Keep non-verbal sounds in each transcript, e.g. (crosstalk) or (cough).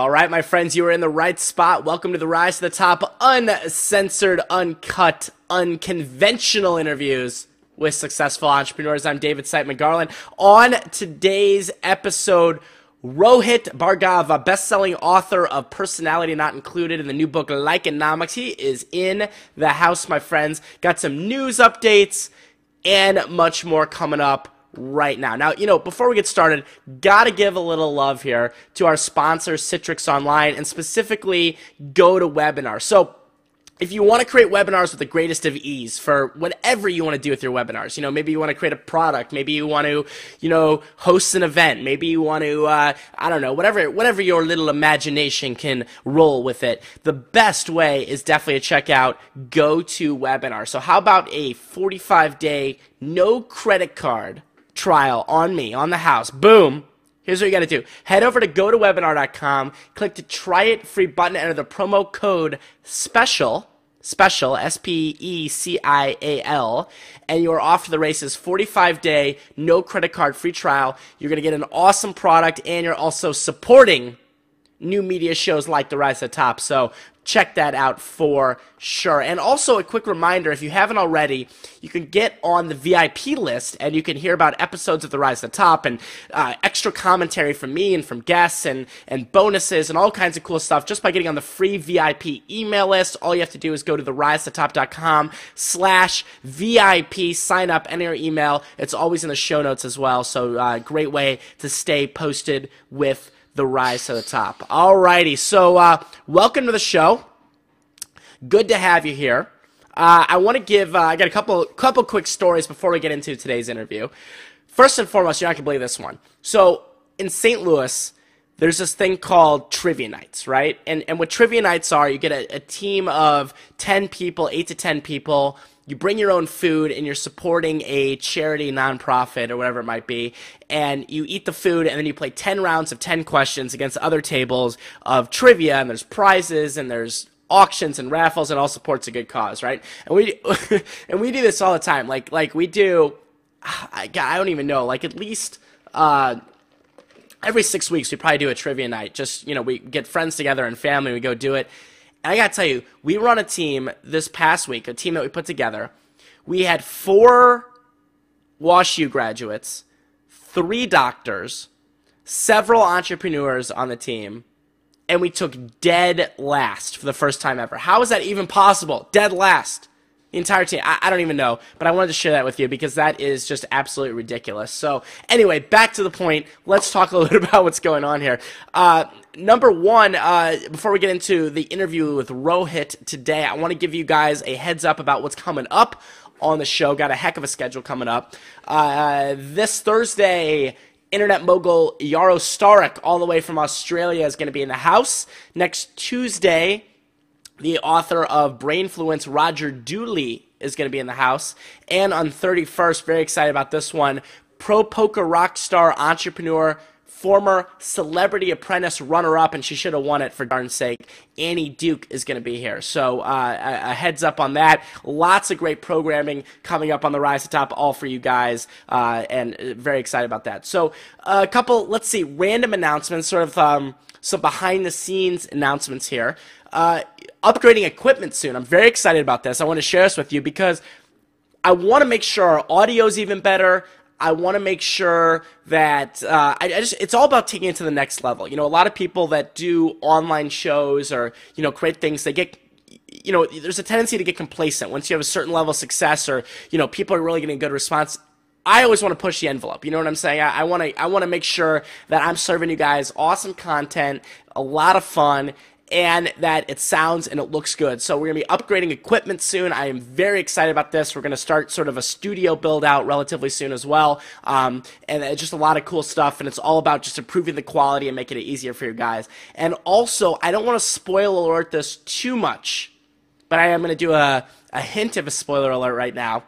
All right, my friends, you are in the right spot. Welcome to the Rise to the Top, uncensored, uncut, unconventional interviews with successful entrepreneurs. I'm David Siteman Garland. On today's episode, Rohit Bhargava, best-selling author of Personality Not Included in the new book Likeonomics. He is in the house, my friends. Got some news updates and much more coming up right now. Now, you know, before we get started, gotta give a little love here to our sponsor, Citrix Online, and specifically GoToWebinar. So, if you want to create webinars with the greatest of ease for whatever you want to do with your webinars, you know, maybe you want to create a product, maybe you want to, you know, host an event, maybe you want to, uh, I don't know, whatever, whatever your little imagination can roll with it. The best way is definitely to check out GoToWebinar. So how about a 45 day, no credit card trial on me, on the house. Boom. Here's what you got to do. Head over to gotowebinar.com, click the try it free button, enter the promo code SPECIAL, special, S P E C I A L, and you're off to the races. 45 day, no credit card free trial. You're going to get an awesome product, and you're also supporting new media shows like The Rise to the Top. So check that out for sure. And also, a quick reminder if you haven't already, you can get on the VIP list and you can hear about episodes of The Rise to the Top and uh, extra commentary from me and from guests and, and bonuses and all kinds of cool stuff just by getting on the free VIP email list. All you have to do is go to therisetotop.com slash VIP, sign up, enter your email. It's always in the show notes as well. So, uh, great way to stay posted with the rise to the top. Alrighty, so uh, welcome to the show. Good to have you here. Uh, I want to give. Uh, I got a couple couple quick stories before we get into today's interview. First and foremost, you're not gonna believe this one. So in St. Louis, there's this thing called trivia nights, right? And and what trivia nights are, you get a, a team of ten people, eight to ten people you bring your own food and you're supporting a charity nonprofit or whatever it might be and you eat the food and then you play 10 rounds of 10 questions against other tables of trivia and there's prizes and there's auctions and raffles and all supports a good cause right? And we (laughs) and we do this all the time. Like like we do I, I don't even know like at least uh, every six weeks we probably do a trivia night. Just you know we get friends together and family we go do it and I gotta tell you, we run a team this past week, a team that we put together. We had four WashU graduates, three doctors, several entrepreneurs on the team, and we took dead last for the first time ever. How is that even possible? Dead last. The entire team. I, I, don't even know, but I wanted to share that with you because that is just absolutely ridiculous. So, anyway, back to the point. Let's talk a little bit (laughs) about what's going on here. Uh, number one, uh, before we get into the interview with Rohit today, I want to give you guys a heads up about what's coming up on the show. Got a heck of a schedule coming up. Uh, this Thursday, internet mogul Yaro Starak, all the way from Australia, is going to be in the house. Next Tuesday, the author of Brainfluence, Roger Dooley, is going to be in the house. And on 31st, very excited about this one, pro poker rock star entrepreneur, former celebrity apprentice runner up, and she should have won it for darn sake. Annie Duke is going to be here. So uh, a, a, heads up on that. Lots of great programming coming up on the Rise to Top, all for you guys, uh, and very excited about that. So a couple, let's see, random announcements, sort of um, some behind the scenes announcements here. Uh, upgrading equipment soon. I'm very excited about this. I want to share this with you because I want to make sure our audio is even better. I want to make sure that uh, I, I, just it's all about taking it to the next level. You know, a lot of people that do online shows or you know create things, they get you know there's a tendency to get complacent once you have a certain level of success or you know people are really getting a good response. I always want to push the envelope. You know what I'm saying? I, I want to I want to make sure that I'm serving you guys awesome content, a lot of fun, and that it sounds and it looks good. So we're going to be upgrading equipment soon. I am very excited about this. We're going to start sort of a studio build out relatively soon as well. Um, and just a lot of cool stuff. And it's all about just improving the quality and making it easier for you guys. And also, I don't want to spoil alert this too much, but I am going to do a, a hint of a spoiler alert right now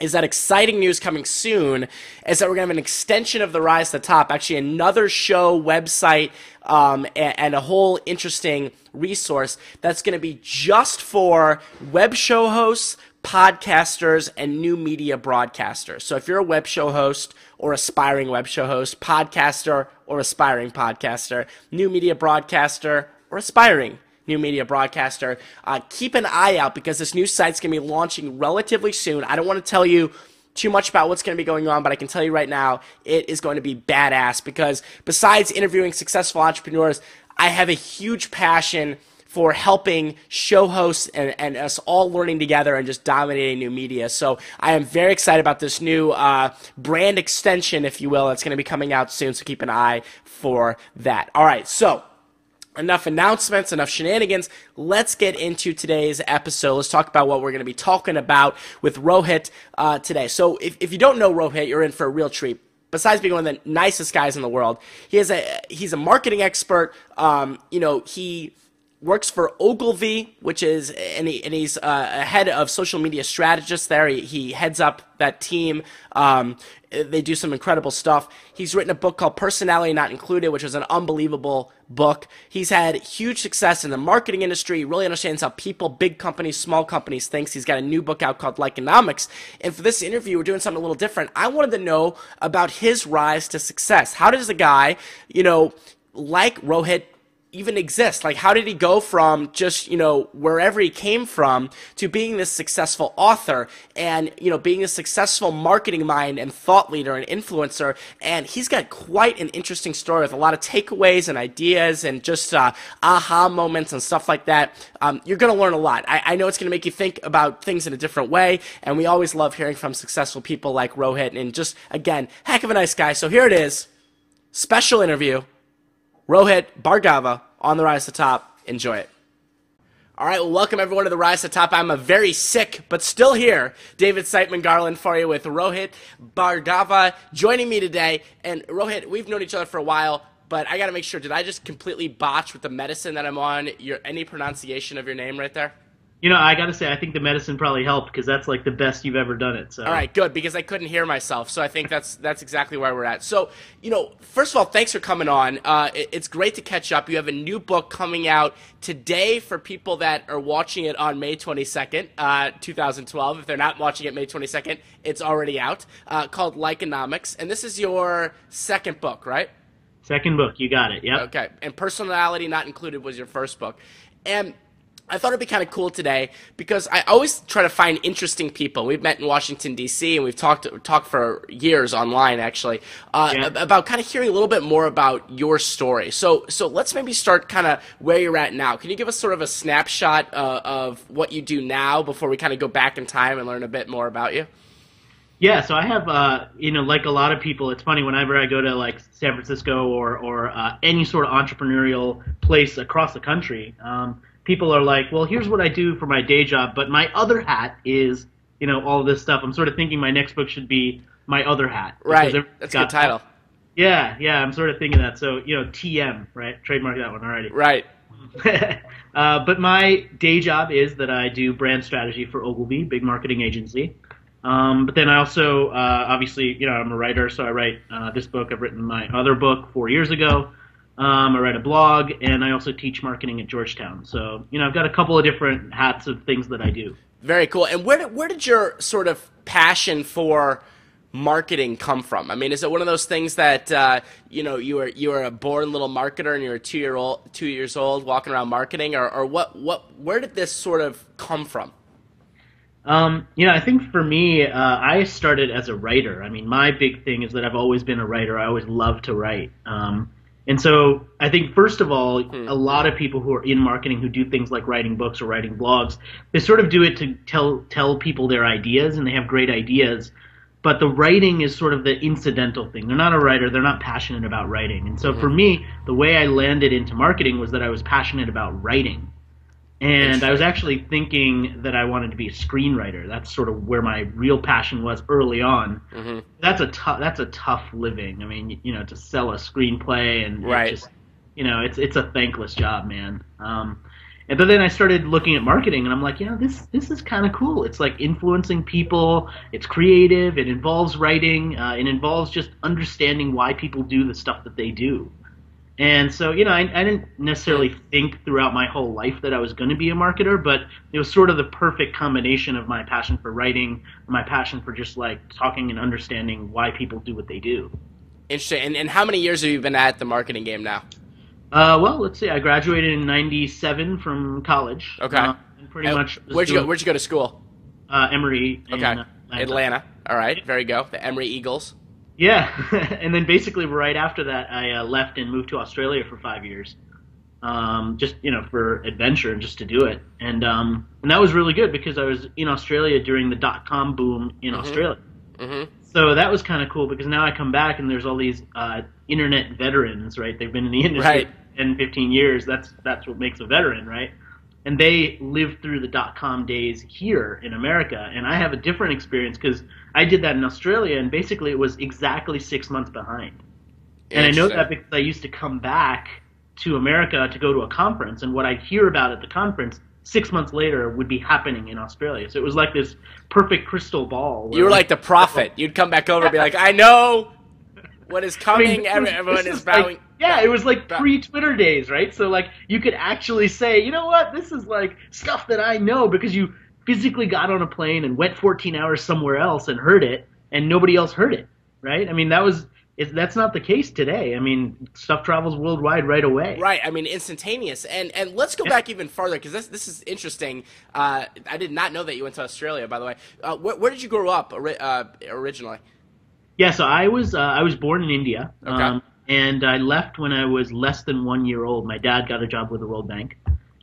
is that exciting news coming soon is that we're going to have an extension of the rise to the top actually another show website um, and, and, a whole interesting resource that's going to be just for web show hosts podcasters and new media broadcasters. So if you're a web show host or aspiring web show host podcaster or aspiring podcaster, new media broadcaster, or aspiring new media broadcaster, uh, keep an eye out because this new site's going to be launching relatively soon. I don't want to tell you too much about what's going to be going on, but I can tell you right now, it is going to be badass because besides interviewing successful entrepreneurs, I have a huge passion for helping show hosts and, and, us all learning together and just dominating new media. So I am very excited about this new uh, brand extension, if you will, that's going to be coming out soon. So keep an eye for that. All right, so enough announcements, enough shenanigans. Let's get into today's episode. Let's talk about what we're going to be talking about with Rohit uh, today. So, if, if you don't know Rohit, you're in for a real treat. Besides being one of the nicest guys in the world, he is a he's a marketing expert. Um, you know, he works for Ogilvy, which is, and, he, and he's uh, a head of social media strategist there. He, he heads up that team. Um, they do some incredible stuff. He's written a book called Personality Not Included, which is an unbelievable book. He's had huge success in the marketing industry. He really understands how people, big companies, small companies, thinks. He's got a new book out called Likeonomics. And for this interview, we're doing something a little different. I wanted to know about his rise to success. How does a guy, you know, like Rohit even exist? Like, how did he go from just, you know, wherever he came from to being this successful author and, you know, being a successful marketing mind and thought leader and influencer? And he's got quite an interesting story with a lot of takeaways and ideas and just uh, aha moments and stuff like that. Um, you're going to learn a lot. I, I know it's going to make you think about things in a different way. And we always love hearing from successful people like Rohit and just, again, heck of a nice guy. So here it is special interview Rohit Bhargava on the Rise to Top. Enjoy it. All right, well, welcome everyone to the Rise to Top. I'm a very sick, but still here, David Siteman Garland for you with Rohit Bhargava joining me today. And Rohit, we've known each other for a while, but I got to make sure, did I just completely botch with the medicine that I'm on? Your Any pronunciation of your name right there? You know, I got to say, I think the medicine probably helped because that's like the best you've ever done it. So. All right, good because I couldn't hear myself, so I think that's that's exactly where we're at. So, you know, first of all, thanks for coming on. Uh, it, it's great to catch up. You have a new book coming out today for people that are watching it on May 22nd, uh, 2012. If they're not watching it May 22nd, it's already out. Uh, called Likeonomics, and this is your second book, right? Second book, you got it. Yep. Okay, and personality not included was your first book, and I thought it'd be kind of cool today because I always try to find interesting people. We've met in Washington D.C. and we've talked talked for years online, actually, uh, yeah. about kind of hearing a little bit more about your story. So, so let's maybe start kind of where you're at now. Can you give us sort of a snapshot uh, of what you do now before we kind of go back in time and learn a bit more about you? Yeah, so I have, uh, you know, like a lot of people, it's funny whenever I go to like San Francisco or or uh, any sort of entrepreneurial place across the country. Um, people are like, well, here's what I do for my day job, but my other hat is, you know, all this stuff. I'm sort of thinking my next book should be my other hat. Right. That's a good title. Yeah, yeah, I'm sort of thinking that. So, you know, TM, right? Trademark that one already. Right. (laughs) uh, but my day job is that I do brand strategy for Ogilvy, big marketing agency. Um, but then I also, uh, obviously, you know, I'm a writer, so I write uh, this book. I've written my other book four years ago. Um, I write a blog, and I also teach marketing at Georgetown. So, you know, I've got a couple of different hats of things that I do. Very cool. And where did, where did your sort of passion for marketing come from? I mean, is it one of those things that uh, you know you were you were a born little marketer and you were two year old two years old walking around marketing, or, or what what where did this sort of come from? Um, you know, I think for me, uh, I started as a writer. I mean, my big thing is that I've always been a writer. I always loved to write. Um, and so I think first of all, hmm. a lot of people who are in marketing who do things like writing books or writing blogs, they sort of do it to tell tell people their ideas and they have great ideas. But the writing is sort of the incidental thing. They're not a writer, they're not passionate about writing. And so mm-hmm. for me, the way I landed into marketing was that I was passionate about writing. And I was actually thinking that I wanted to be a screenwriter. That's sort of where my real passion was early on. Mm-hmm. That's a tough. That's a tough living. I mean, you know, to sell a screenplay and right. just, you know, it's it's a thankless job, man. Um, and but then I started looking at marketing, and I'm like, you know, this this is kind of cool. It's like influencing people. It's creative. It involves writing. Uh, it involves just understanding why people do the stuff that they do. And so, you know, I, I didn't necessarily think throughout my whole life that I was going to be a marketer, but it was sort of the perfect combination of my passion for writing, my passion for just like talking and understanding why people do what they do. Interesting. And, and how many years have you been at the marketing game now? Uh, well, let's see. I graduated in '97 from college. Okay. Uh, and pretty And much. Where'd you go? Where'd you go to school? Uh, Emory. in, Okay. uh, Atlanta. All right. Very go. The Emory Eagles. Yeah, (laughs) and then basically right after that, I uh, left and moved to Australia for five years, um, just you know for adventure and just to do it, and um, and that was really good because I was in Australia during the dot com boom in Australia. Mm-hmm. So that was kind of cool because now I come back and there's all these uh, internet veterans, right? They've been in the industry Right. 10, 15 years. That's that's what makes a veteran, right? And they lived through the dot com days here in America, and I have a different experience because I did that in Australia, and basically it was exactly six months behind. And I know that because I used to come back to America to go to a conference, and what I'd hear about at the conference six months later would be happening in Australia. So it was like this perfect crystal ball. You were like the prophet. Oh. You'd come back over and be like, (laughs) I know what is I coming. mean, was- Everyone this is was like- bowing. yeah, it was like pre-Twitter days, right? So like you could actually say, you know what, this is like stuff that I know because you physically got on a plane and went 14 hours somewhere else and heard it, and nobody else heard it, right? I mean, that was it, that's not the case today. I mean, stuff travels worldwide right away. Right, I mean instantaneous, and and let's go Yeah. back even farther because this this is interesting. Uh, I did not know that you went to Australia, by the way. Uh, where, where did you grow up ori- uh, originally? Yeah, so I was uh, I was born in India, Okay. um, and I left when I was less than one year old. My dad got a job with the World Bank,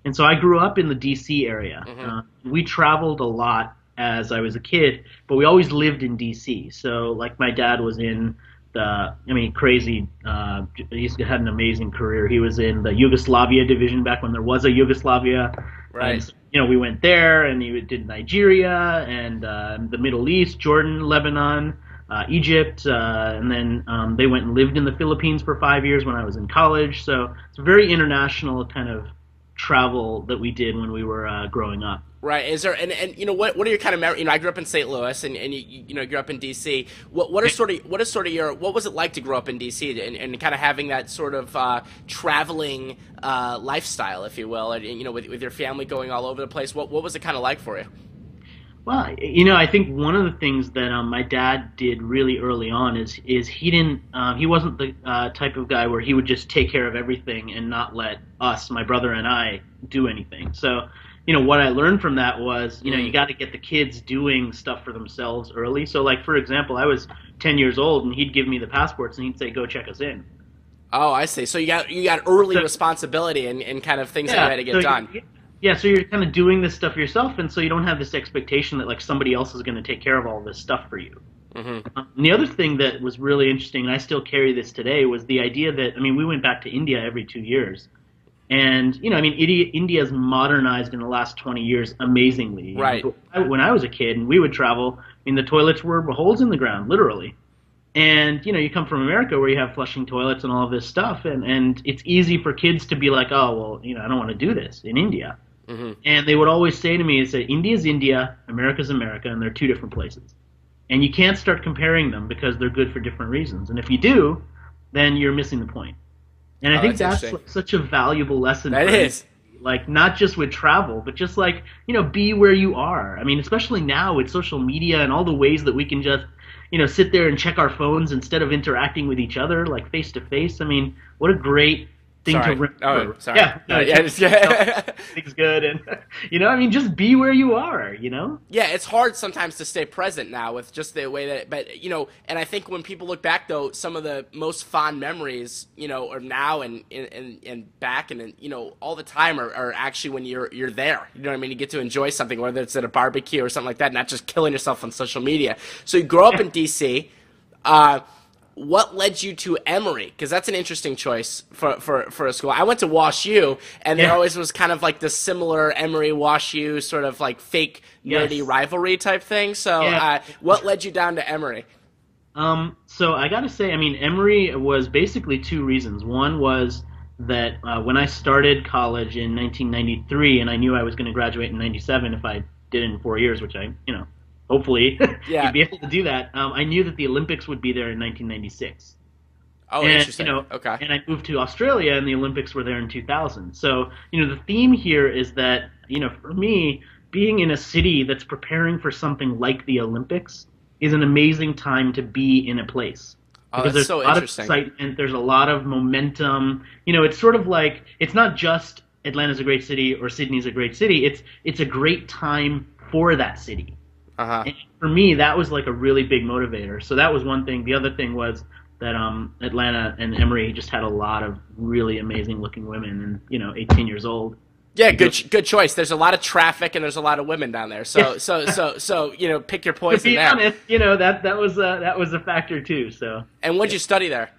and so I grew up in the D.C. area. Mhm. Uh, we traveled a lot as I was a kid, but we always lived in D.C. So like my dad was in the I mean crazy. Uh, he's had an amazing career. He was in the Yugoslavia division back when there was a Yugoslavia. Right. And, you know, we went there, and he did Nigeria and uh, the Middle East, Jordan, Lebanon, uh, Egypt, uh, and then um, they went and lived in the Philippines for five years when I was in college. So it's a very international kind of travel that we did when we were uh, growing up. Right. Is there and, and you know what what are your kind of memories? You know, I grew up in St. Louis, and, and you you know grew up in D.C. What what are sort of what is sort of your what was it like to grow up in D.C. and, and kind of having that sort of uh, traveling uh, lifestyle, if you will, and you know with, with your family going all over the place? What what was it kind of like for you? Well, you know, I think one of the things that um, my dad did really early on is is he didn't uh, he wasn't the uh, type of guy where he would just take care of everything and not let us, my brother and I, do anything. So, you know, what I learned from that was, you know, you got to get the kids doing stuff for themselves early. So, like for example, I was ten years old and he'd give me the passports and he'd say, "Go check us in." Oh, I see. So you got you got early So- responsibility and, and kind of things that you had to get so you- done. Yeah, so you're kind of doing this stuff yourself, and so you don't have this expectation that like somebody else is going to take care of all this stuff for you. hmm Um, and the other thing that was really interesting, and I still carry this today, was the idea that I mean, we went back to India every two years, and you know, I mean, India, India's modernized in the last twenty years amazingly. Right. I- When I was a kid and we would travel, I mean, the toilets were holes in the ground, literally. And you know, you come from America where you have flushing toilets and all of this stuff, and and it's easy for kids to be like, oh well, you know, I don't want to do this in India. Hmm And they would always say to me, "say India's India, America's America, and they're two different places. And you can't start comparing them because they're good for different reasons. And if you do, then you're missing the point." And I Oh, think that's that's like, such a valuable lesson. That is. like not just with travel, but just like you know, be where you are. I mean, especially now with social media and all the ways that we can just you know sit there and check our phones instead of interacting with each other like face to face. I mean, what a great thing Sorry. to remember. Oh, sorry. Yeah, No, yeah, just- (laughs) yeah. (laughs) things good and you know i mean just be where you are you know Yeah, it's hard sometimes to stay present now with just the way that, but you know, and I think when people look back though, some of the most fond memories, you know, are now and and, and back and you know all the time are, are actually when you're you're there. You know what I mean? You get to enjoy something, whether it's at a barbecue or something like that, not just killing yourself on social media. So you grow up in DC. Uh, what led you to Emory? Because that's an interesting choice for, for, for a school. I went to Wash U, and there always was kind of like the similar Emory Wash U sort of like fake nerdy Yes. rivalry type thing. So, Yeah. uh, what led you down to Emory? um so i gotta say i mean emory was basically two reasons one was that uh, when i started college in 1993 and i knew i was going to graduate in 97 if i did it in four years which i you know hopefully (laughs) Yeah. you'd be able to do that um, i knew that the olympics would be there in 1996 Oh, and, interesting. You know, okay. And I moved to Australia, and the Olympics were there in 2000. So, you know, the theme here is that, you know, for me, being in a city that's preparing for something like the Olympics is an amazing time to be in a place. Oh, because there's so a lot of excitement. There's a lot of momentum. You know, it's sort of like it's not just Atlanta's a great city or Sydney's a great city. It's it's a great time for that city. Uh-huh. And for me, that was like a really big motivator. So that was one thing. The other thing was that um, Atlanta and Emory just had a lot of really amazing looking women, and you know, 18 years old. Yeah, good good choice. There's a lot of traffic and there's a lot of women down there. So so so so you know, pick your (laughs) poison. To poison be there. honest, you know that that was uh, that was a factor too. So. And what'd you study there?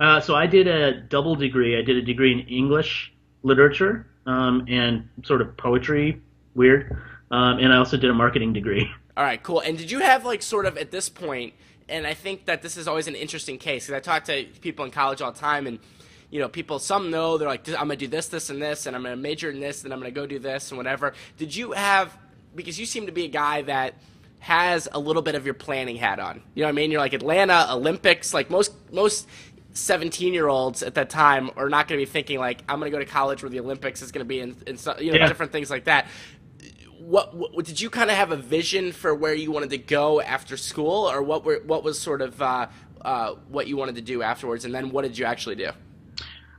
Uh, so I did a double degree. I did a degree in English literature um, and sort of poetry, weird, um, and I also did a marketing degree. (laughs) All right, cool. And did you have like sort of at this point? And I think that this is always an interesting case because I talk to people in college all the time, and you know, people some know they're like, I'm gonna do this, this, and this, and I'm gonna major in this, and I'm gonna go do this and whatever. Did you have? Because you seem to be a guy that has a little bit of your planning hat on. You know what I mean? You're like Atlanta Olympics. Like most most 17 year olds at that time are not going to be thinking like I'm going to go to college where the Olympics is going to be and, and so, you know Yeah. different things like that what, what did you kind of have a vision for where you wanted to go after school, or what were what was sort of uh, uh, what you wanted to do afterwards, and then what did you actually do?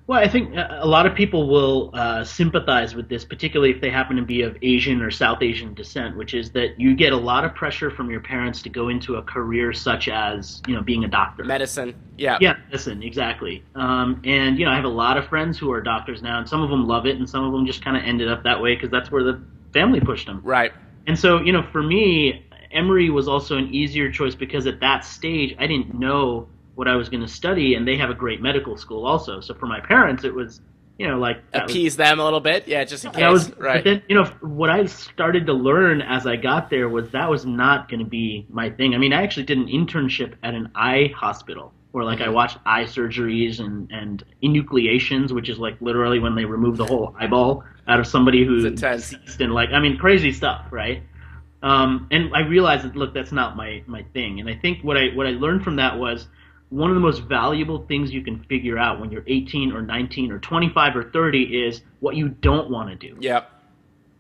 Well, I think a a lot of people will uh, sympathize with this, particularly if they happen to be of Asian or South Asian descent, which is that you get a lot of pressure from your parents to go into a career such as, you know, being a doctor. Medicine, yeah, Yeah, listen, exactly. Um, and you know, I have a lot of friends who are doctors now, and some of them love it, and some of them just kind of ended up that way because that's where the family pushed them. right, And so, you know, for me, Emory was also an easier choice because at that stage, I didn't know what I was going to study, and they have a great medical school also. So for my parents, it was, you know, like that was, appease them a little bit, yeah, just in case, was right? But then, you know, what I started to learn as I got there was that was not going to be my thing. I mean, I actually did an internship at an eye hospital where, like, I Mm-hmm. watched eye surgeries and and enucleations, which is like literally when they remove the whole eyeball out of somebody who's deceased and like, I mean, crazy stuff, right? Um, and I realized that look, that's not my my thing. And I think what I what I learned from that was one of the most valuable things you can figure out when you're 18 or 19 or 25 or 30 is what you don't want to do Yep,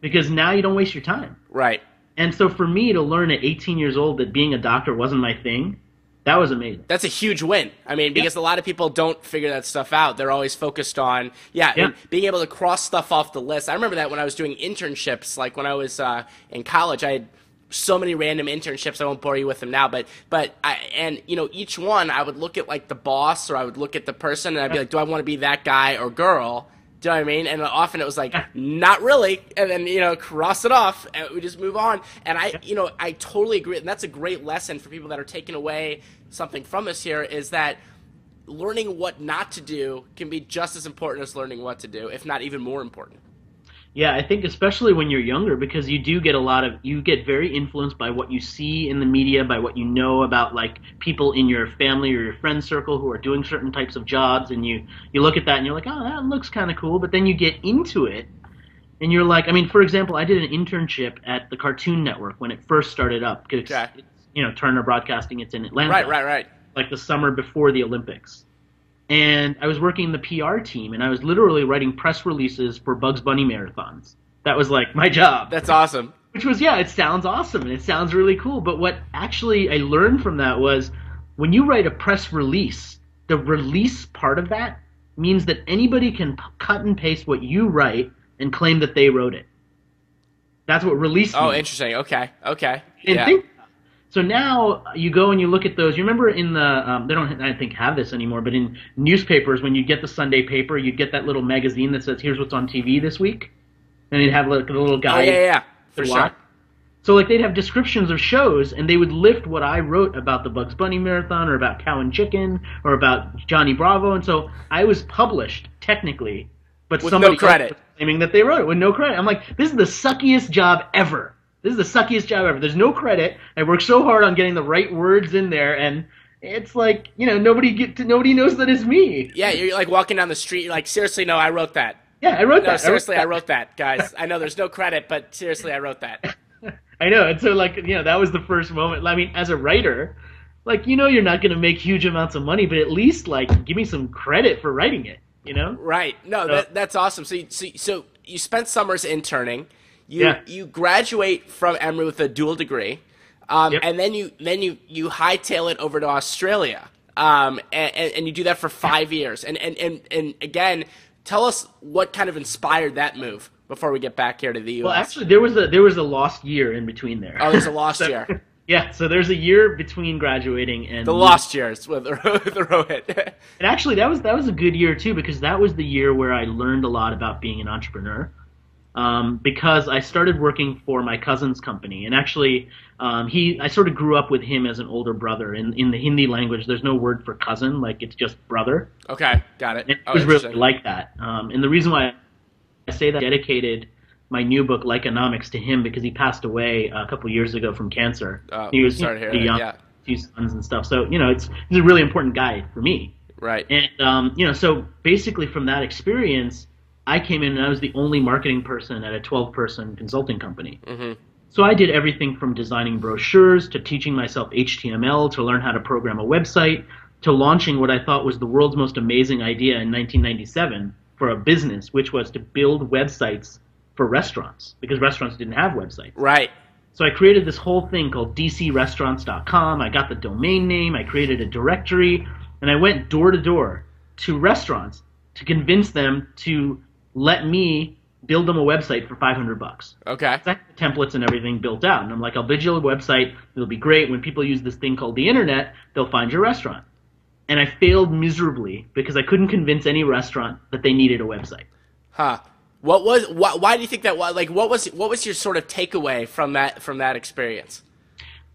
because now you don't waste your time. right. And so for me to learn at 18 years old that being a doctor wasn't my thing, that was amazing. That's a huge win. I mean, because a lot of people don't figure that stuff out. They're always focused on, yeah, Yeah. and being able to cross stuff off the list. I remember that when I was doing internships, like when I was uh, in college, I had so many random internships. I won't bore you with them now, but but I and you know each one I would look at like the boss or I would look at the person and I'd be like, do I want to be that guy or girl? Do you know what I mean? And often it was like, not really. And then, you know, cross it off and we just move on. And I, you know, I totally agree. And that's a great lesson for people that are taking away something from us here is that learning what not to do can be just as important as learning what to do, if not even more important. Yeah, I think especially when you're younger because you do get a lot of you get very influenced by what you see in the media, by what you know about like people in your family or your friend circle who are doing certain types of jobs and you you look at that and you're like, "Oh, that looks kind of cool." But then you get into it and you're like, I mean, for example, I did an internship at the Cartoon Network when it first started up. 'cause Okay. it's, you know, Turner Broadcasting, it's in Atlanta Right, right, right. like the summer before the Olympics. And I was working the PR team, and I was literally writing press releases for Bugs Bunny marathons. That was like my job. That's awesome. Which was, yeah, it sounds awesome and it sounds really cool. But what actually I learned from that was when you write a press release, the release part of that means that anybody can p- cut and paste what you write and claim that they wrote it. That's what release Oh, means. interesting. Okay, okay. And Yeah. think, so now you go and you look at those. You remember in the um, they don't I think have this anymore, but in newspapers when you get the Sunday paper, you'd get that little magazine that says here's what's on TV this week, and they'd have like a little Oh, guide. yeah, yeah, yeah. For sure. So like they'd have descriptions of shows, and they would lift what I wrote about the Bugs Bunny marathon, or about Cow and Chicken, or about Johnny Bravo, and so I was published technically, but With no somebody else credit. was claiming that they wrote it with no credit. I'm like, this is the suckiest job ever. This is the suckiest job ever. There's no credit. I worked so hard on getting the right words in there, and it's like you know nobody get to, nobody knows that it's me. Yeah, you're like walking down the street, like, seriously, no, I wrote that. Yeah, I wrote No, that. seriously, I that. wrote that, guys. (laughs) I know there's no credit, but seriously, I wrote that. (laughs) I know, and so like you know that was the first moment. I mean, as a writer, like you know you're not going to make huge amounts of money, but at least like give me some credit for writing it. You know? Right. No, that, that's awesome. So, so, so you spent summers interning. You Yeah. you graduate from Emory with a dual degree, um, Yep. and then you then you you hightail it over to Australia. um, and, and you do that for five years. And, and, and, and again, tell us what kind of inspired that move before we get back here to the U.S. Well, actually, there was a there was a lost year in between there. Oh, there's a lost (laughs) So- year. (laughs) Yeah, so there's a year between graduating and The lost years with the, (laughs) the Rohit. And actually, that was that was a good year too because that was the year where I learned a lot about being an entrepreneur. Um, because I started working for my cousin's company, and actually, um, he I sort of grew up with him as an older brother. In in the Hindi language, there's no word for cousin; like it's just brother. okay, got it. And it Oh, was really like that. Um, and the reason why I say that I dedicated my new book, Likeonomics, to him because he passed away a couple years ago from cancer. Oh, he was sorry to hear pretty young, yeah. two sons and stuff. So you know, it's he's a really important guy for me. Right. And um, you know, so basically from that experience, I came in and I was the only marketing person at a 12-person consulting company. Mhm. So I did everything from designing brochures to teaching myself HTML to learn how to program a website to launching what I thought was the world's most amazing idea in 1997 for a business, which was to build websites for restaurants because restaurants didn't have websites. Right. So I created this whole thing called dcrestaurants.com. I got the domain name, I created a directory, and I went door to door to restaurants to convince them to let me build them a website for 500 bucks. Okay. I templates and everything built out, and I'm like, I'll build you a website. It'll be great. When people use this thing called the internet, they'll find your restaurant. And I failed miserably because I couldn't convince any restaurant that they needed a website. Huh. What was why, why do you think that like what was what was your sort of takeaway from that from that experience?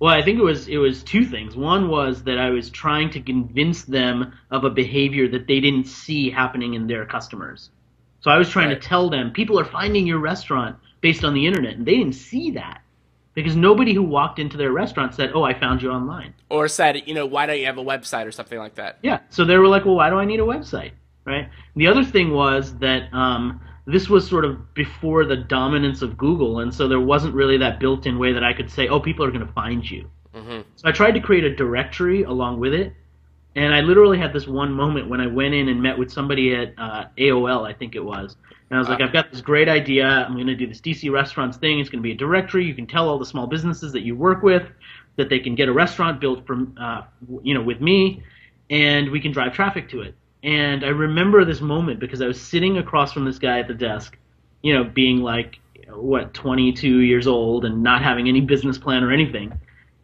Well, I think it was it was two things. One was that I was trying to convince them of a behavior that they didn't see happening in their customers. So I was trying Right. to tell them people are finding your restaurant based on the internet, and they didn't see that because nobody who walked into their restaurant said, "Oh, I found you online." Or said, you know, why don't you have a website or something like that? Yeah. So they were like, "Well, why do I need a website?" Right. The other thing was that um, this was sort of before the dominance of Google, and so there wasn't really that built-in way that I could say, "Oh, people are going to find you." Mhm. So I tried to create a directory along with it, and I literally had this one moment when I went in and met with somebody at uh, AOL, I think it was, and I was like, Ah. "I've got this great idea. I'm going to do this DC restaurants thing. It's going to be a directory. You can tell all the small businesses that you work with that they can get a restaurant built from, uh, you know, with me, and we can drive traffic to it." And I remember this moment because I was sitting across from this guy at the desk, you know, being like, what, 22 years old and not having any business plan or anything.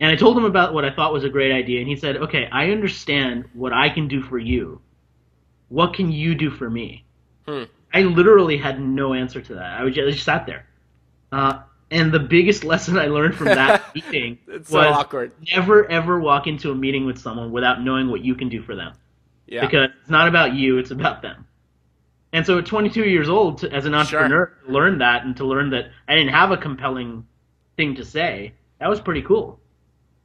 And I told him about what I thought was a great idea, and he said, "Okay, I understand what I can do for you. What can you do for me?" Hmm. I literally had no answer to that. I was just, I just sat there. Uh, and the biggest (laughs) lesson I learned from that (laughs) meeting It's so was awkward. never ever walk into a meeting with someone without knowing what you can do for them Yeah. because it's not about you, it's about them. And so at 22 years old, to, as an entrepreneur, to learn that and to learn that I didn't have a compelling thing to say, that was pretty cool.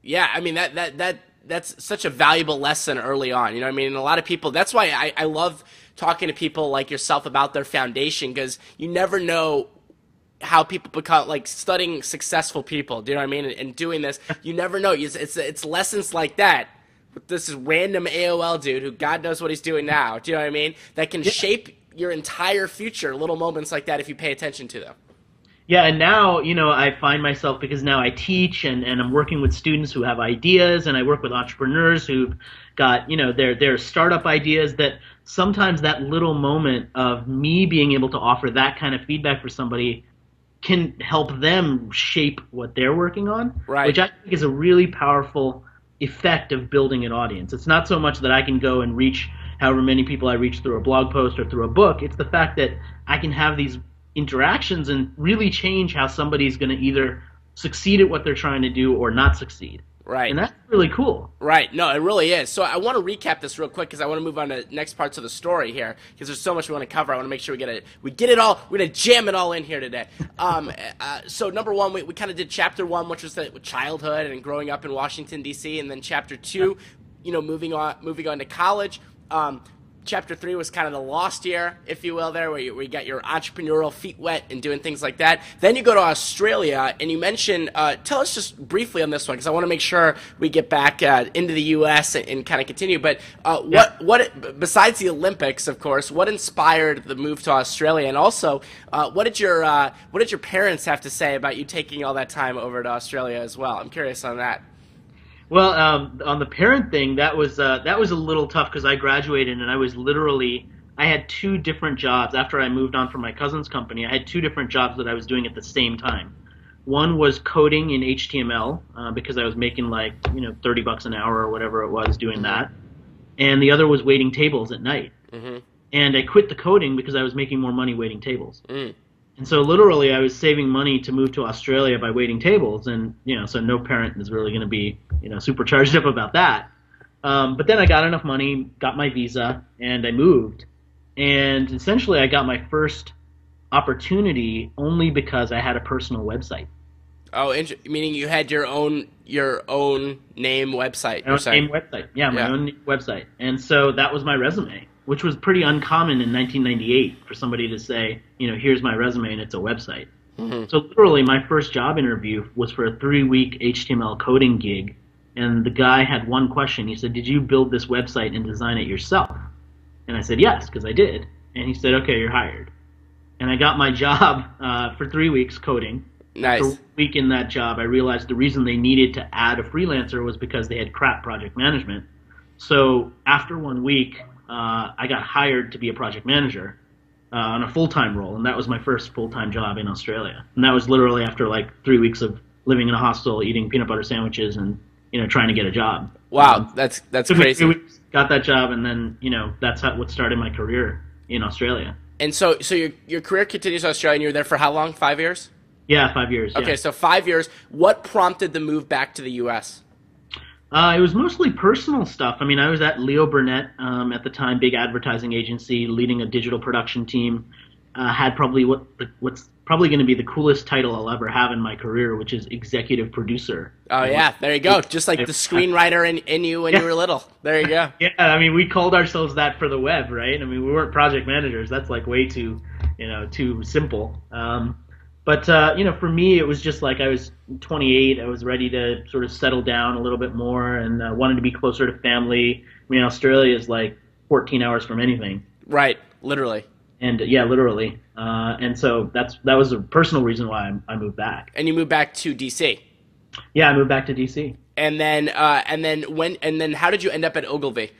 Yeah, I mean that that that that's such a valuable lesson early on. You know, what I mean, and a lot of people. That's why I I love talking to people like yourself about their foundation because you never know how people become like studying successful people. Do you know what I mean? And, and doing this, (laughs) you never know. It's, it's it's lessons like that. With this random AOL dude who God knows what he's doing now. Do you know what I mean? That can shape your entire future. Little moments like that if you pay attention to them. Yeah, and now, you know, I find myself because now I teach and, and I'm working with students who have ideas and I work with entrepreneurs who've got, you know, their their startup ideas that sometimes that little moment of me being able to offer that kind of feedback for somebody can help them shape what they're working on. Right. Which I think is a really powerful effect of building an audience. It's not so much that I can go and reach however many people I reach through a blog post or through a book. It's the fact that I can have these interactions and really change how somebody's going to either succeed at what they're trying to do or not succeed. Right. And that's really cool. Right. No, it really is. So I want to recap this real quick because I want to move on to next parts of the story here because there's so much we want to cover. I want to make sure we get it. We get it all. We're gonna jam it all in here today. Um, (laughs) uh, so number one, we, we kind of did chapter one, which was the childhood and growing up in Washington D.C., and then chapter two, you know, moving on, moving on to college. Um, chapter three was kind of the lost year, if you will, there where you, where you got your entrepreneurial feet wet and doing things like that. Then you go to Australia, and you mentioned. Uh, tell us just briefly on this one because I want to make sure we get back uh, into the U.S. and, and kind of continue. But uh, what what besides the Olympics, of course, what inspired the move to Australia, and also uh, what did your uh, what did your parents have to say about you taking all that time over to Australia as well? I'm curious on that. Well, um, on the parent thing, that was uh, that was a little tough because I graduated and I was literally I had two different jobs after I moved on from my cousin's company. I had two different jobs that I was doing at the same time. One was coding in HTML uh, because I was making like you know thirty bucks an hour or whatever it was doing that, and the other was waiting tables at night. Mm-hmm. And I quit the coding because I was making more money waiting tables. Mm. And so literally, I was saving money to move to Australia by waiting tables, and you know, so no parent is really going to be you know super charged (laughs) up about that. Um, but then I got enough money, got my visa, and I moved. And essentially, I got my first opportunity only because I had a personal website. Oh, inter- meaning you had your own your own name website. My own name website, yeah, my Yeah. own website, and so that was my resume, which was pretty uncommon in 1998 for somebody to say, you know, here's my resume and it's a website. Mhm. So literally, my first job interview was for a three-week HTML coding gig, and the guy had one question. He said, "Did you build this website and design it yourself?" And I said, "Yes, because I did." And he said, "Okay, you're hired." And I got my (laughs) job uh, for three weeks coding. Nice. After a week in that job, I realized the reason they needed to add a freelancer was because they had crap project management. So after one week, uh, I got hired to be a project manager uh, on a full time role, and that was my first full time job in Australia. And that was literally after like three weeks of living in a hostel, eating peanut butter sandwiches, and you know trying to get a job. Wow, Um, that's that's crazy. weeks, got that job, and then you know that's how, what started my career in Australia. And so, so your your career continues in Australia. and You were there for how long? Five years. Yeah, five years. yeah. Okay, so five years. What prompted the move back to the U.S.? Uh, it was mostly personal stuff. I mean, I was at Leo Burnett um, at the time, big advertising agency, leading a digital production team. Uh, had probably what what's probably going to be the coolest title I'll ever have in my career, which is executive producer. Oh yeah, there you go. Just like the screenwriter in, in you when you were little. There you go. (laughs) Yeah, I mean, we called ourselves that for the web, right? I mean, we weren't project managers. That's like way too, you know, too simple. Um, but uh, you know, for me, it was just like I was 28. I was ready to sort of settle down a little bit more, and uh, wanted to be closer to family. I mean, Australia is like 14 hours from anything, Right, literally. and uh, yeah, literally. Uh, and so that's that was a personal reason why I, I moved back. And you moved back to D.C. Yeah, I moved back to DC. And then, uh, and then when, and then, how did you end up at Ogilvy?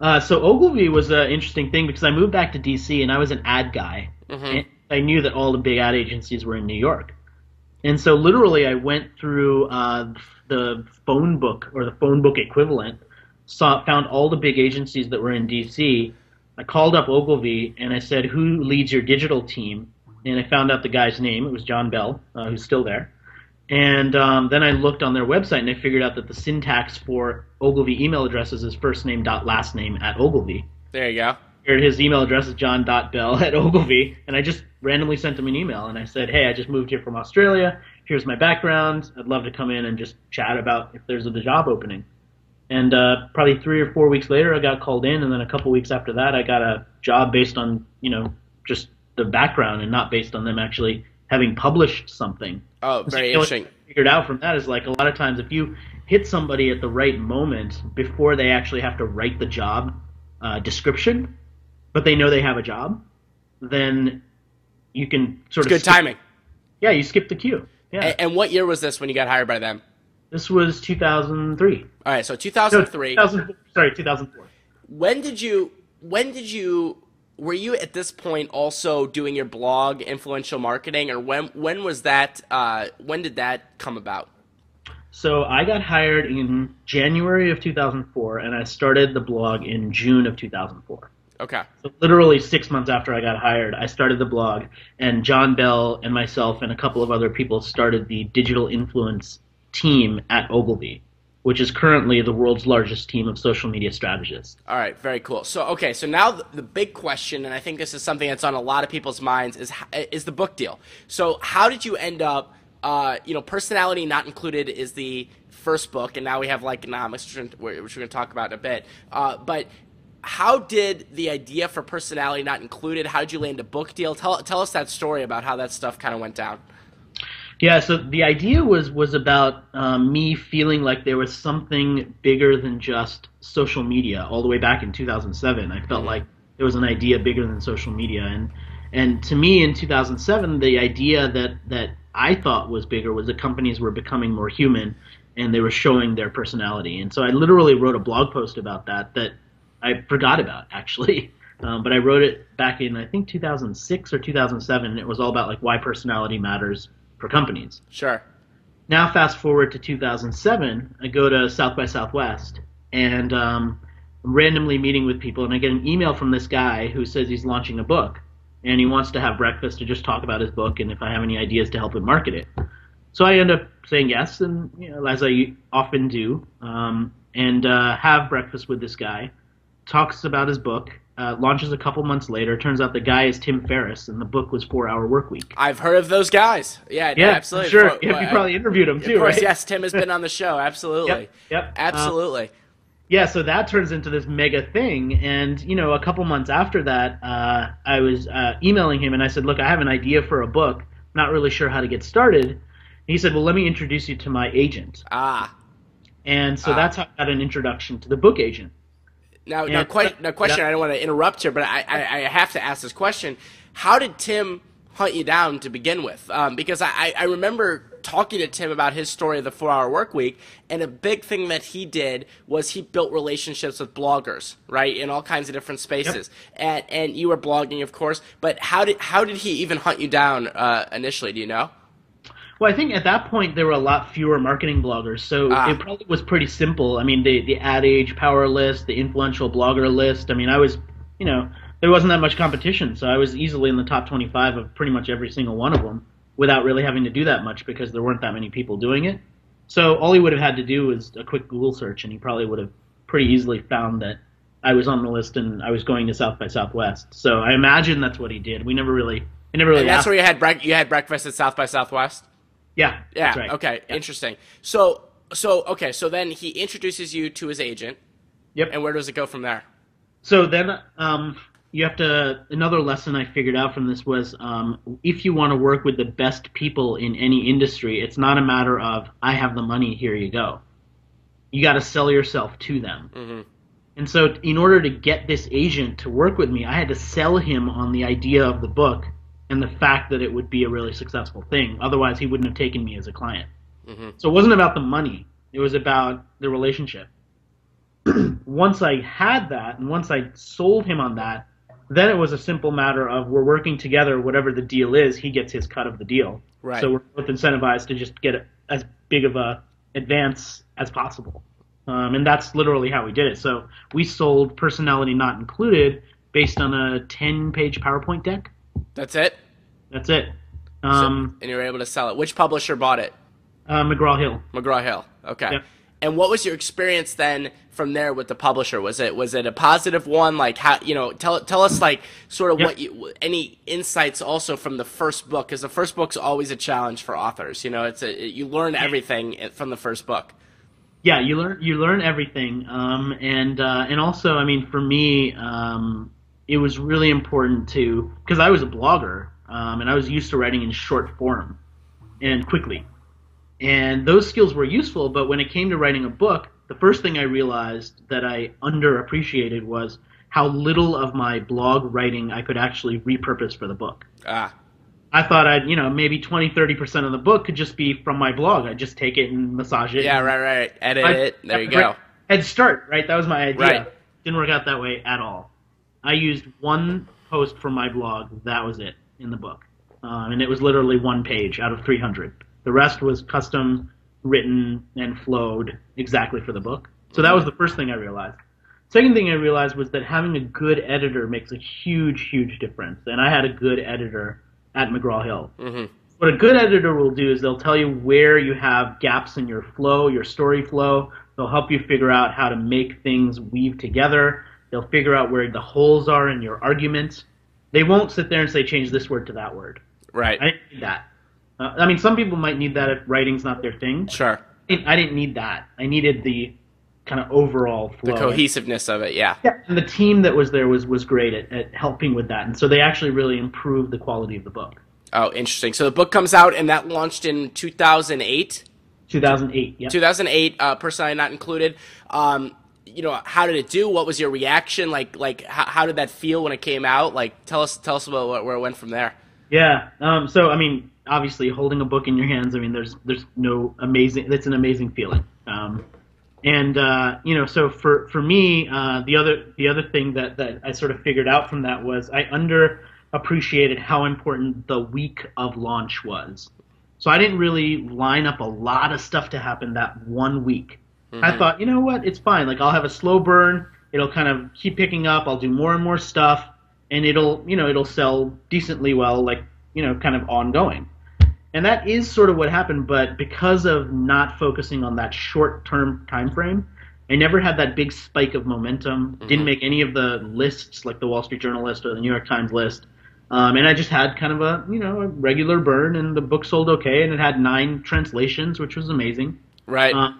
Uh, so Ogilvy was an interesting thing because I moved back to DC and I was an ad guy. Mhm. And I knew that all the big ad agencies were in New York. And so literally I went through uh, the phone book or the phone book equivalent, saw found all the big agencies that were in DC. I called up Ogilvy and I said, "Who leads your digital team?" And I found out the guy's name. It was John Bell, uh, who's still there. And um, then I looked on their website and I figured out that the syntax for Ogilvy email addresses is first name dot last name at Ogilvy. There you go. Figured His email address is john.bell at Ogilvy, and I just randomly sent him an email and I said, "Hey, I just moved here from Australia. Here's my background. I'd love to come in and just chat about if there's a job opening." And uh, probably three or four weeks later, I got called in, and then a couple weeks after that, I got a job based on you know just the background and not based on them actually having published something. Oh, So very you know what interesting. I figured out from that is like a lot of times if you hit somebody at the right moment before they actually have to write the job uh, description, but they know they have a job, then you can sort It's of good skip- timing. Yeah, you skip the queue. Yeah, And what year was this when you got hired by them? this was 2003. All right, so No, 2003. 2000 sorry, 2004. when did you when did you were you at this point also doing your blog influential marketing or when when was that uh, when did that come about So I got hired in January of 2004, and I started the blog in June of 2004. Okay. So literally six months after I got hired, I started the blog, and John Bell and myself and a couple of other people started the digital influence team at Ogilvy, which is currently the world's largest team of social media strategists. all right very cool. So okay so now the, the big question and i think this is something that's on a lot of people's minds is is the book deal. So how did you end up uh, you know personality not included is the first book and now we have Likeonomics which we're gonna- which we're going to talk about in a bit. Uh, but how did the idea for personality not included how did you land a book deal tell, tell us that story about how that stuff kind of went down Yeah, so the idea was was about um, me feeling like there was something bigger than just social media. All the way back in 2007, I felt Mhm. like there was an idea bigger than social media, and and to me in 2007, the idea that that I thought was bigger was that companies were becoming more human, and they were showing their personality. And so I literally wrote a blog post about that that I forgot about actually. (laughs) Um, but I wrote it back in I think 2006 or 2007. And it was all about like why personality matters for companies. Sure. Now fast forward to 2007, I go to South by Southwest and um, I'm randomly meeting with people, and I get an email from this guy who says he's launching a book, and he wants to have breakfast to just talk about his book, and if I have any ideas to help him market it. So I end up saying yes, and you know, as I often do, um, and uh, have breakfast with this guy. Talks about his book. Uh, launches a couple months later. Turns out the guy is Tim Ferriss, and the book was Four Hour Work Week. I've heard of those guys. Yeah, Yeah, absolutely. Sure, yeah, you probably interviewed him Of too, course, right? yes. Tim has been on the show. (laughs) Absolutely. Yep. Yep. Uh, Absolutely. yeah, so that turns into this mega thing, and you know, a couple months after that, uh, I was uh, emailing him, and I said, "Look, I have an idea for a book. Not really sure how to get started." And he said, "Well, let me introduce you to my agent," ah. and so Ah. that's how I got an introduction to the book agent. Now, Yeah. now, que- now, question. I don't want to interrupt here, but I, I, I have to ask this question: How did Tim hunt you down to begin with? Um, because I, I remember talking to Tim about his story of the four-hour work week, and a big thing that he did was he built relationships with bloggers, right, in all kinds of different spaces. And and you were blogging, of course, but how did how did he even hunt you down uh, initially? Do you know? Well, I think at that point there were a lot fewer marketing bloggers, so Ah. it probably was pretty simple. I mean, the the Ad Age Power List, the influential blogger list. I mean, I was, you know, there wasn't that much competition, so I was easily in the top 25 of pretty much every single one of them without really having to do that much because there weren't that many people doing it. So all he would have had to do was a quick Google search, and he probably would have pretty easily found that I was on the list and I was going to South by Southwest. So I imagine that's what he did. We never really, I never really. And that's where you had brec- you had breakfast at South by Southwest. Yeah, Yeah. right. Okay. Yeah. Interesting. So so okay. So then he introduces you to his agent, Yep. and where does it go from there? So then, um, you have to. Another lesson I figured out from this was um, if you want to work with the best people in any industry, it's not a matter of I have the money, here you go. You got to sell yourself to them. hmm And so, in order to get this agent to work with me, I had to sell him on the idea of the book and the fact that it would be a really successful thing. Otherwise, he wouldn't have taken me as a client. Mhm. So it wasn't about the money; it was about the relationship. (clears throat) once I had that, and once I sold him on that, then it was a simple matter of we're working together. Whatever the deal is, he gets his cut of the deal. Right. So we're both incentivized to just get as big of a advance as possible. Um, and that's literally how we did it. So we sold personality not included based on a 10 page PowerPoint deck. That's it. That's it. So- Um, and you were able to sell it. Which publisher bought it? uh, McGraw Hill. McGraw Hill. Okay. Yep. And what was your experience then from there with the publisher? Was it was it a positive one? Like how you know tell tell us like sort of Yep. what you any insights also from the first book because the first book's always a challenge for authors. You know, it's a you learn everything from the first book. Yeah, you learn you learn everything, um, and uh, and also, I mean, for me, um, it was really important to because I was a blogger um, and I was used to writing in short form and quickly, and those skills were useful. But when it came to writing a book, the first thing I realized that I underappreciated was how little of my blog writing I could actually repurpose for the book. Ah, I thought I'd, you know, maybe 20, 30% of the book could just be from my blog. I'd just take it and massage it. yeah, right, right. Edit I- it. There you go. Head start, right? That was my idea. Right. Didn't work out that way at all. I used one post from my blog. That was it in the book, um, and it was literally one page out of 300. The rest was custom written and flowed exactly for the book. So that was the first thing I realized. Second thing I realized was that having a good editor makes a huge, huge difference. And I had a good editor at McGraw Hill hmm what a good editor will do is they'll tell you where you have gaps in your flow, your story flow. They'll help you figure out how to make things weave together. They'll figure out where the holes are in your arguments. They won't sit there and say change this word to that word. Right. I didn't need that. Uh, I mean, some people might need that if writing's not their thing. sure. I didn't, I didn't need that. I needed the kind of overall flow. The cohesiveness of it. Yeah. Yeah, and the team that was there was was great at, at helping with that, and so they actually really improved the quality of the book. Oh, interesting. So the book comes out, and that launched in 2008. 2008. Yeah. 2008, uh, personality not included. Um, you know, how did it do? What was your reaction? Like, like how, how did that feel when it came out? Like, tell us, tell us about where it went from there. Yeah. Um, so I mean, obviously, holding a book in your hands. I mean, there's there's no amazing. That's an amazing feeling. Um, and uh, you know, so for for me, uh, the other the other thing that that I sort of figured out from that was I underappreciated how important the week of launch was. So I didn't really line up a lot of stuff to happen that one week. Mm-hmm. I thought, you know what, it's fine. Like I'll have a slow burn. It'll kind of keep picking up. I'll do more and more stuff, and it'll you know it'll sell decently well, like you know, kind of ongoing. And that is sort of what happened, but because of not focusing on that short-term time frame, I never had that big spike of momentum. Mm-hmm. Didn't make any of the lists like the Wall Street Journal list or the New York Times list. Um, and I just had kind of a you know a regular burn, and the book sold okay, and it had nine translations, which was amazing. Right. Uh,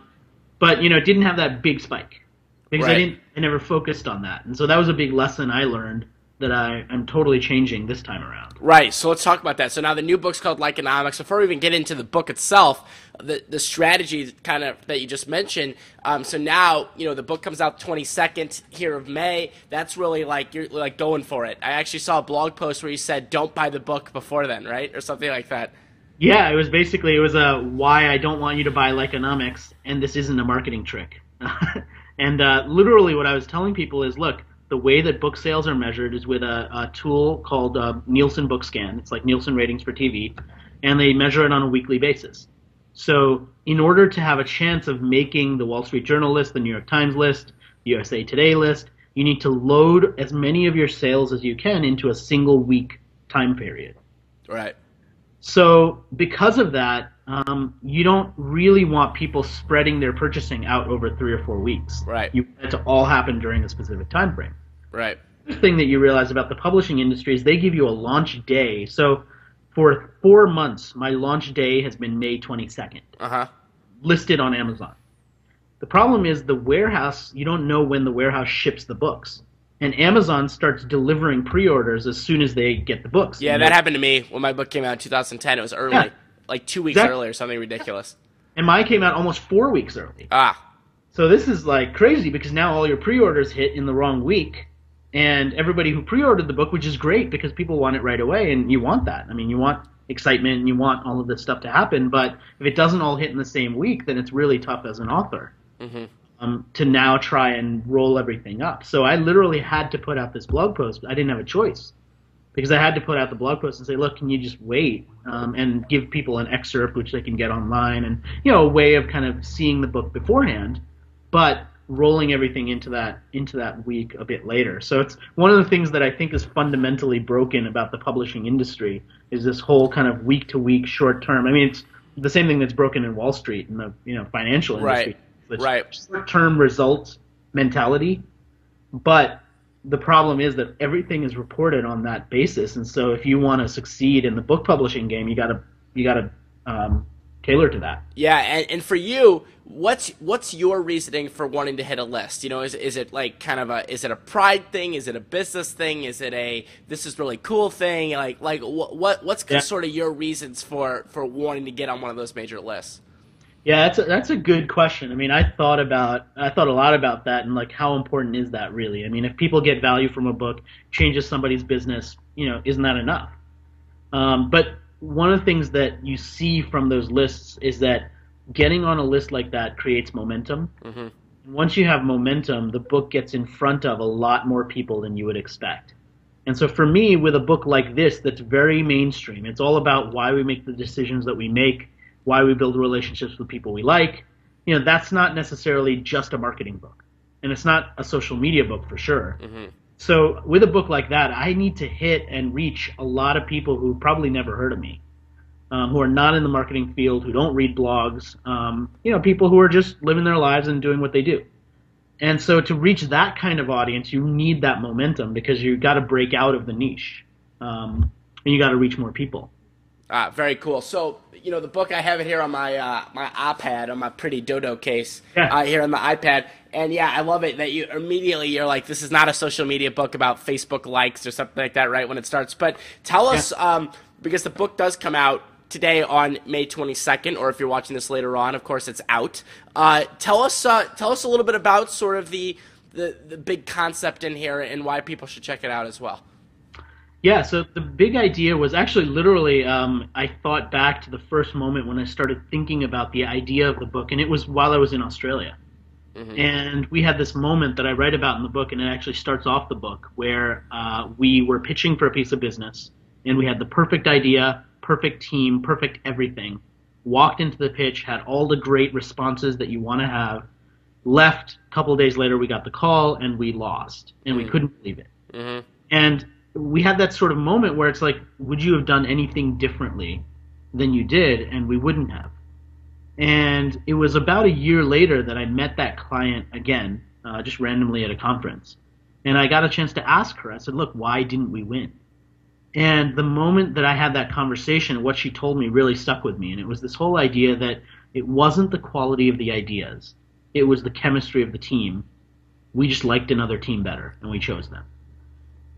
but you know, it didn't have that big spike because right. I didn't. I never focused on that, and so that was a big lesson I learned that I am totally changing this time around. Right. So let's talk about that. So now the new book's called Likeonomics. Before we even get into the book itself, the the strategy kind of that you just mentioned. Um, so now you know the book comes out 22nd here of May. That's really like you're like going for it. I actually saw a blog post where you said don't buy the book before then, right, or something like that. Yeah, it was basically it was a why I don't want you to buy Likeonomics, and this isn't a marketing trick. (laughs) and uh, literally, what I was telling people is, look the way that book sales are measured is with a, a tool called uh, Nielsen Book Scan. It's like Nielsen ratings for TV, and they measure it on a weekly basis. So, in order to have a chance of making the Wall Street Journal list, the New York Times list, the USA Today list, you need to load as many of your sales as you can into a single week time period. Right. So, because of that, um, you don't really want people spreading their purchasing out over three or four weeks. Right. You want it to all happen during a specific time frame. Right. The thing that you realize about the publishing industry is they give you a launch day. So for four months, my launch day has been May 22nd. Uh huh. Listed on Amazon. The problem is the warehouse, you don't know when the warehouse ships the books. And Amazon starts delivering pre orders as soon as they get the books. Yeah, that happened to me when my book came out in 2010. It was early. Yeah like two weeks exactly. early or something ridiculous. And mine came out almost four weeks early. Ah. So this is like crazy because now all your pre-orders hit in the wrong week, and everybody who pre-ordered the book, which is great because people want it right away, and you want that. I mean, you want excitement and you want all of this stuff to happen, but if it doesn't all hit in the same week, then it's really tough as an author. Mm-hmm. Um, to now try and roll everything up. So I literally had to put out this blog post. I didn't have a choice because I had to put out the blog post and say, look, can you just wait um, and give people an excerpt which they can get online and you know a way of kind of seeing the book beforehand, but rolling everything into that into that week a bit later. So it's one of the things that I think is fundamentally broken about the publishing industry is this whole kind of week to week short term. I mean, it's the same thing that's broken in Wall Street and the you know financial industry. Right. Right. Short term results mentality, but the problem is that everything is reported on that basis, and so if you want to succeed in the book publishing game, you gotta you gotta um, tailor to that. Yeah, and, and for you, what's what's your reasoning for wanting to hit a list? You know, is is it like kind of a is it a pride thing? Is it a business thing? Is it a this is really cool thing? Like like what what what's yeah. sort of your reasons for for wanting to get on one of those major lists? Yeah, that's a, that's a good question. I mean, I thought about I thought a lot about that and like how important is that really? I mean, if people get value from a book, changes somebody's business, you know, isn't that enough? Um, but one of the things that you see from those lists is that getting on a list like that creates momentum. Mm-hmm. Once you have momentum, the book gets in front of a lot more people than you would expect. And so for me, with a book like this that's very mainstream, it's all about why we make the decisions that we make why we build relationships with people we like. You know, that's not necessarily just a marketing book, and it's not a social media book for sure. Mm-hmm. So with a book like that, I need to hit and reach a lot of people who probably never heard of me, um, who are not in the marketing field, who don't read blogs. Um, you know, people who are just living their lives and doing what they do. And so to reach that kind of audience, you need that momentum because you got to break out of the niche, um, and you got to reach more people. Ah, very cool. So, you know, the book I have it here on my uh, my iPad on my pretty dodo case yeah. uh, here on the iPad, and yeah, I love it that you immediately you're like, this is not a social media book about Facebook likes or something like that, right when it starts. But tell us, yeah. um, because the book does come out today on May 22nd, or if you're watching this later on, of course, it's out. Uh, tell us, uh, tell us a little bit about sort of the, the the big concept in here and why people should check it out as well. Yeah, so the big idea was actually literally, um, I thought back to the first moment when I started thinking about the idea of the book, and it was while I was in Australia. Mm-hmm. And we had this moment that I write about in the book, and it actually starts off the book where uh, we were pitching for a piece of business, and we had the perfect idea, perfect team, perfect everything. Walked into the pitch, had all the great responses that you want to have. Left a couple days later, we got the call, and we lost, and mm-hmm. we couldn't believe it. Mm-hmm. And we had that sort of moment where it's like, would you have done anything differently than you did? And we wouldn't have. And it was about a year later that I met that client again, uh, just randomly at a conference. And I got a chance to ask her, I said, look, why didn't we win? And the moment that I had that conversation, what she told me really stuck with me. And it was this whole idea that it wasn't the quality of the ideas, it was the chemistry of the team. We just liked another team better, and we chose them.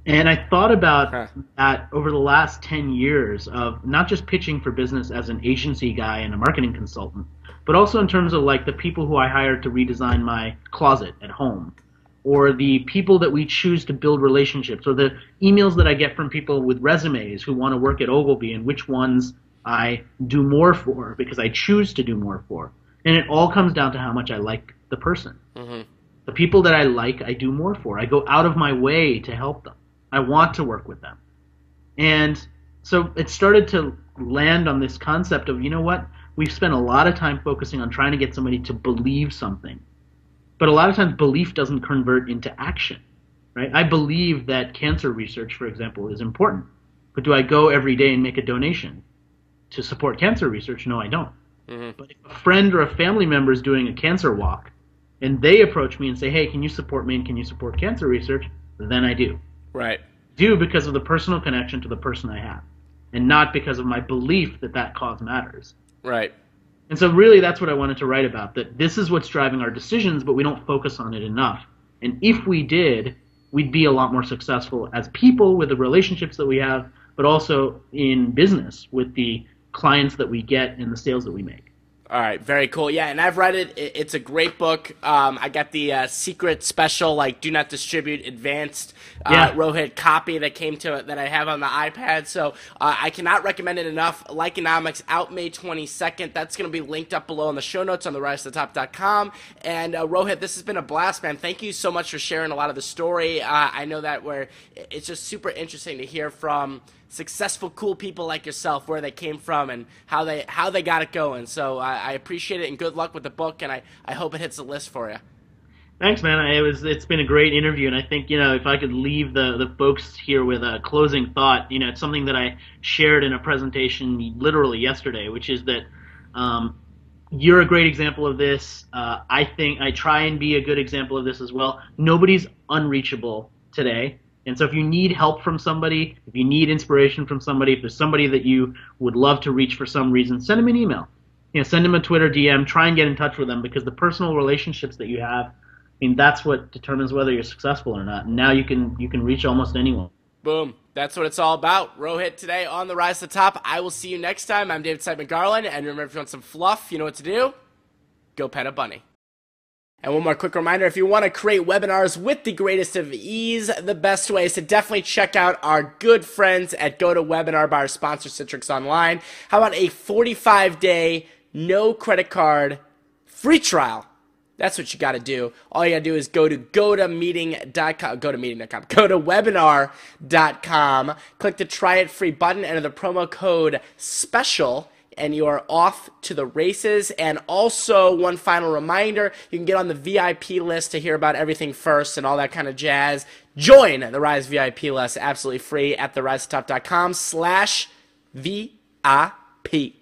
And I thought about huh. that over the last 10 years of not just pitching for business as an agency guy and a marketing consultant, but also in terms of like the people who I hired to redesign my closet at home, or the people that we choose to build relationships, or the emails that I get from people with resumes who want to work at Ogilvy and which ones I do more for because I choose to do more for. And it all comes down to how much I like the person. Mm-hmm. The people that I like, I do more for. I go out of my way to help them. I want to work with them. And so it started to land on this concept of, you know what? We've spent a lot of time focusing on trying to get somebody to believe something. But a lot of times belief doesn't convert into action. Right? I believe that cancer research, for example, is important. But do I go every day and make a donation to support cancer research? No, I don't. Mm-hmm. But if a friend or a family member is doing a cancer walk and they approach me and say, hey, can you support me and can you support cancer research? Then I do. Right. Do because of the personal connection to the person I have, and not because of my belief that that cause matters. Right. And so, really, that's what I wanted to write about. That this is what's driving our decisions, but we don't focus on it enough. And if we did, we'd be a lot more successful as people with the relationships that we have, but also in business with the clients that we get and the sales that we make. All right, very cool. Yeah, and I've read it. It's a great book. Um, I got the uh, secret special, like do not distribute advanced uh, yeah. Rohit copy that came to it that I have on the iPad. So uh, I cannot recommend it enough. Likeonomics out May 22nd. That's going to be linked up below in the show notes on the rise to the top.com. And uh, Rohit, this has been a blast, man. Thank you so much for sharing a lot of the story. Uh, I know that where it's just super interesting to hear from successful, cool people like yourself where they came from and how they how they got it going. So I, I appreciate it and good luck with the book, and I, I hope it hits the list for you. Thanks, man. It was it's been a great interview, and I think you know if I could leave the the folks here with a closing thought, you know, it's something that I shared in a presentation literally yesterday, which is that. Um, you're a great example of this. Uh, I think I try and be a good example of this as well. Nobody's unreachable today. And so if you need help from somebody, if you need inspiration from somebody, if there's somebody that you would love to reach for some reason, send them an email. You know, send them a Twitter DM, try and get in touch with them because the personal relationships that you have, I mean, that's what determines whether you're successful or not. And now you can you can reach almost anyone. Boom. That's what it's all about. Rohit today on the Rise to the Top. I will see you next time. I'm David Siteman Garland, and remember if you want some fluff, you know what to do. Go pet a bunny. And one more quick reminder if you want to create webinars with the greatest of ease, the best way is to definitely check out our good friends at GoToWebinar by our sponsor Citrix Online. How about a 45 day, no credit card, free trial? That's what you got to do. All you got to do is go to gotomeeting.com, go to meeting.com, go to webinar.com, click the try it free button, enter the promo code SPECIAL and you are off to the races. And also, one final reminder you can get on the VIP list to hear about everything first and all that kind of jazz. Join the Rise VIP list absolutely free at therisetop.com slash VIP.